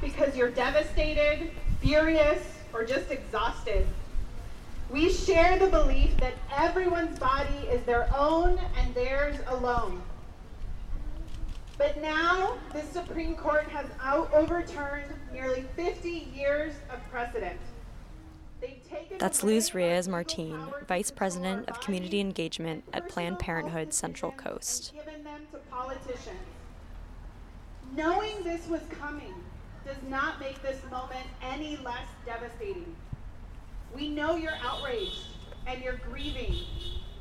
because you're devastated, furious, or just exhausted. We share the belief that everyone's body is their own and theirs alone. But now, the Supreme Court has out overturned nearly 50 years of precedent. That's Luz Reyes Martin, Vice President of Community Engagement at Planned Parenthood Central Coast. Knowing this was coming does not make this moment any less devastating. We know you're outraged and you're grieving.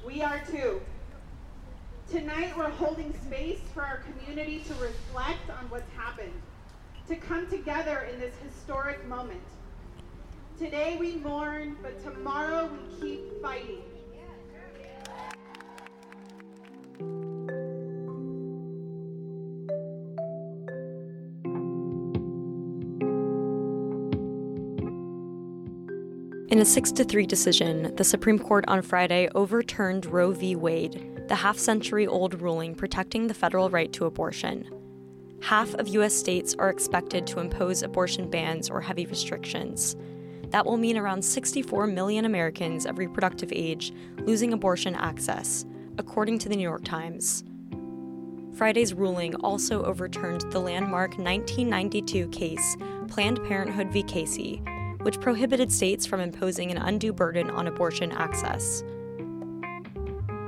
We are too. Tonight we're holding space for our community to reflect on what's happened, to come together in this historic moment. Today we mourn, but tomorrow we keep fighting. In a 6 to 3 decision, the Supreme Court on Friday overturned Roe v. Wade, the half century old ruling protecting the federal right to abortion. Half of U.S. states are expected to impose abortion bans or heavy restrictions. That will mean around 64 million Americans of reproductive age losing abortion access, according to the New York Times. Friday's ruling also overturned the landmark 1992 case, Planned Parenthood v. Casey, which prohibited states from imposing an undue burden on abortion access.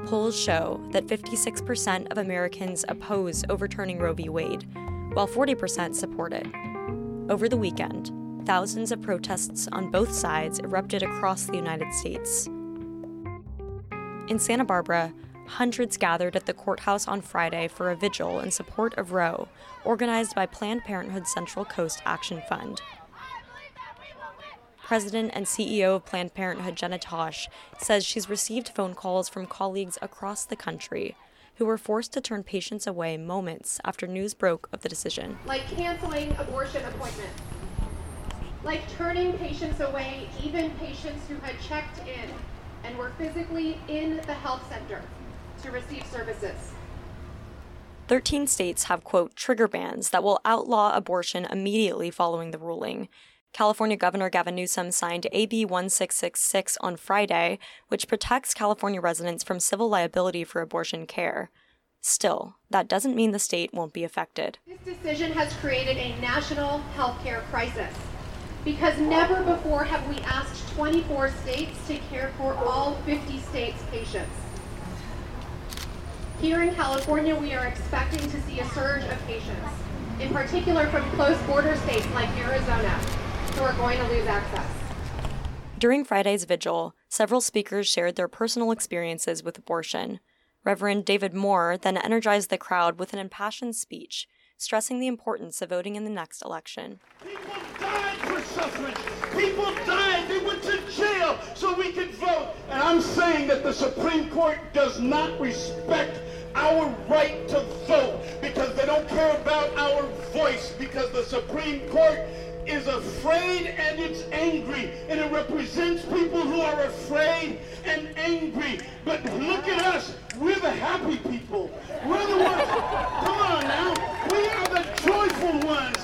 Polls show that 56% of Americans oppose overturning Roe v. Wade, while 40% support it. Over the weekend, thousands of protests on both sides erupted across the United States. In Santa Barbara, hundreds gathered at the courthouse on Friday for a vigil in support of Roe, organized by Planned Parenthood Central Coast Action Fund. President and CEO of Planned Parenthood, Jenna Tosh, says she's received phone calls from colleagues across the country who were forced to turn patients away moments after news broke of the decision. Like canceling abortion appointments, like turning patients away, even patients who had checked in and were physically in the health center to receive services. 13 states have, quote, trigger bans that will outlaw abortion immediately following the ruling, California Governor Gavin Newsom signed AB 1666 on Friday, which protects California residents from civil liability for abortion care. Still, that doesn't mean the state won't be affected. This decision has created a national healthcare crisis because never before have we asked 24 states to care for all 50 states' patients. Here in California, we are expecting to see a surge of patients, in particular from close border states like Arizona, who are going to lose access. During Friday's vigil, several speakers shared their personal experiences with abortion. Reverend David Moore then energized the crowd with an impassioned speech, stressing the importance of voting in the next election. People died for suffrage. People died. They went to jail so we could vote. And I'm saying that the Supreme Court does not respect our right to vote because they don't care about our voice because the Supreme Court is afraid and it's angry. And it represents people who are afraid and angry. But look at us. We're the happy people. We're the ones. Come on now. We are the joyful ones.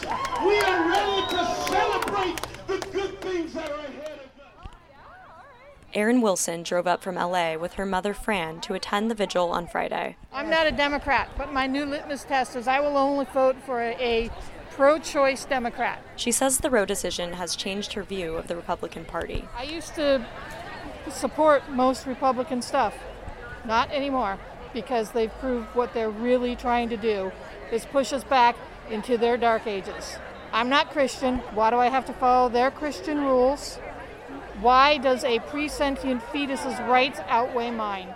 We are ready to celebrate the good things that are ahead of us. Erin Wilson drove up from LA with her mother Fran to attend the vigil on Friday. I'm not a Democrat, but my new litmus test is I will only vote for a, a pro choice Democrat. She says the Roe decision has changed her view of the Republican Party. I used to support most Republican stuff, not anymore, because they've proved what they're really trying to do is push us back into their dark ages. I'm not Christian. Why do I have to follow their Christian rules? Why does a presentient fetus's rights outweigh mine?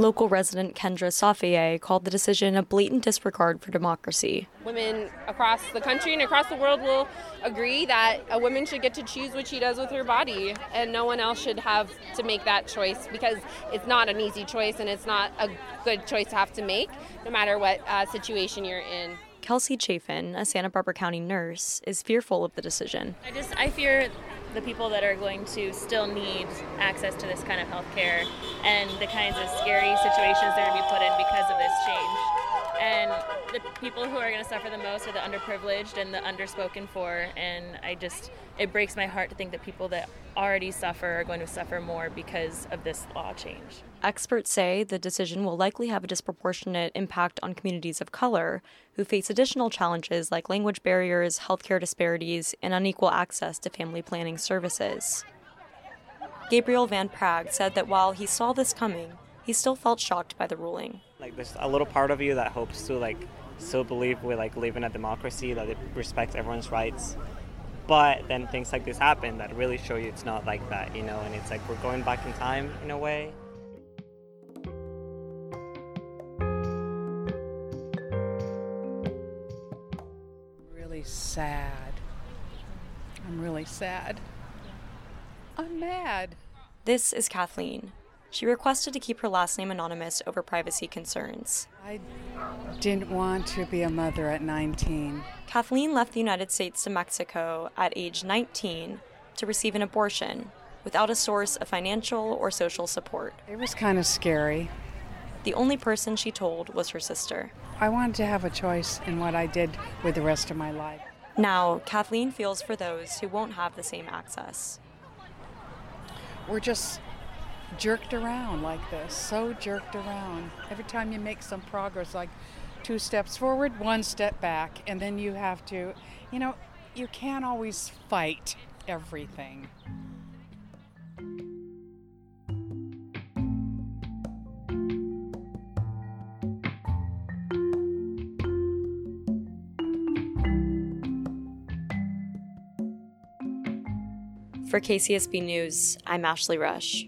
Local resident Kendra Safier called the decision a blatant disregard for democracy. Women across the country and across the world will agree that a woman should get to choose what she does with her body, and no one else should have to make that choice because it's not an easy choice and it's not a good choice to have to make, no matter what uh, situation you're in. Kelsey Chafin, a Santa Barbara County nurse, is fearful of the decision. I just I fear the people that are going to still need access to this kind of health care and the kinds of scary situations they're going to be put in because of this change. And the people who are going to suffer the most are the underprivileged and the underspoken for. And I just, it breaks my heart to think that people that already suffer are going to suffer more because of this law change. Experts say the decision will likely have a disproportionate impact on communities of color who face additional challenges like language barriers, healthcare disparities, and unequal access to family planning services. Gabriel Van Praag said that while he saw this coming, he still felt shocked by the ruling. Like there's a little part of you that hopes to like still believe we like live in a democracy that it respects everyone's rights. But then things like this happen that really show you it's not like that, you know, and it's like we're going back in time in a way. Really sad. I'm really sad. I'm mad. This is Kathleen. She requested to keep her last name anonymous over privacy concerns. I didn't want to be a mother at 19. Kathleen left the United States to Mexico at age 19 to receive an abortion without a source of financial or social support. It was kind of scary. The only person she told was her sister. I wanted to have a choice in what I did with the rest of my life. Now, Kathleen feels for those who won't have the same access. We're just jerked around like this, so jerked around. Every time you make some progress, like two steps forward, one step back, and then you have to, you know, you can't always fight everything. For KCSB News, I'm Ashley Rush.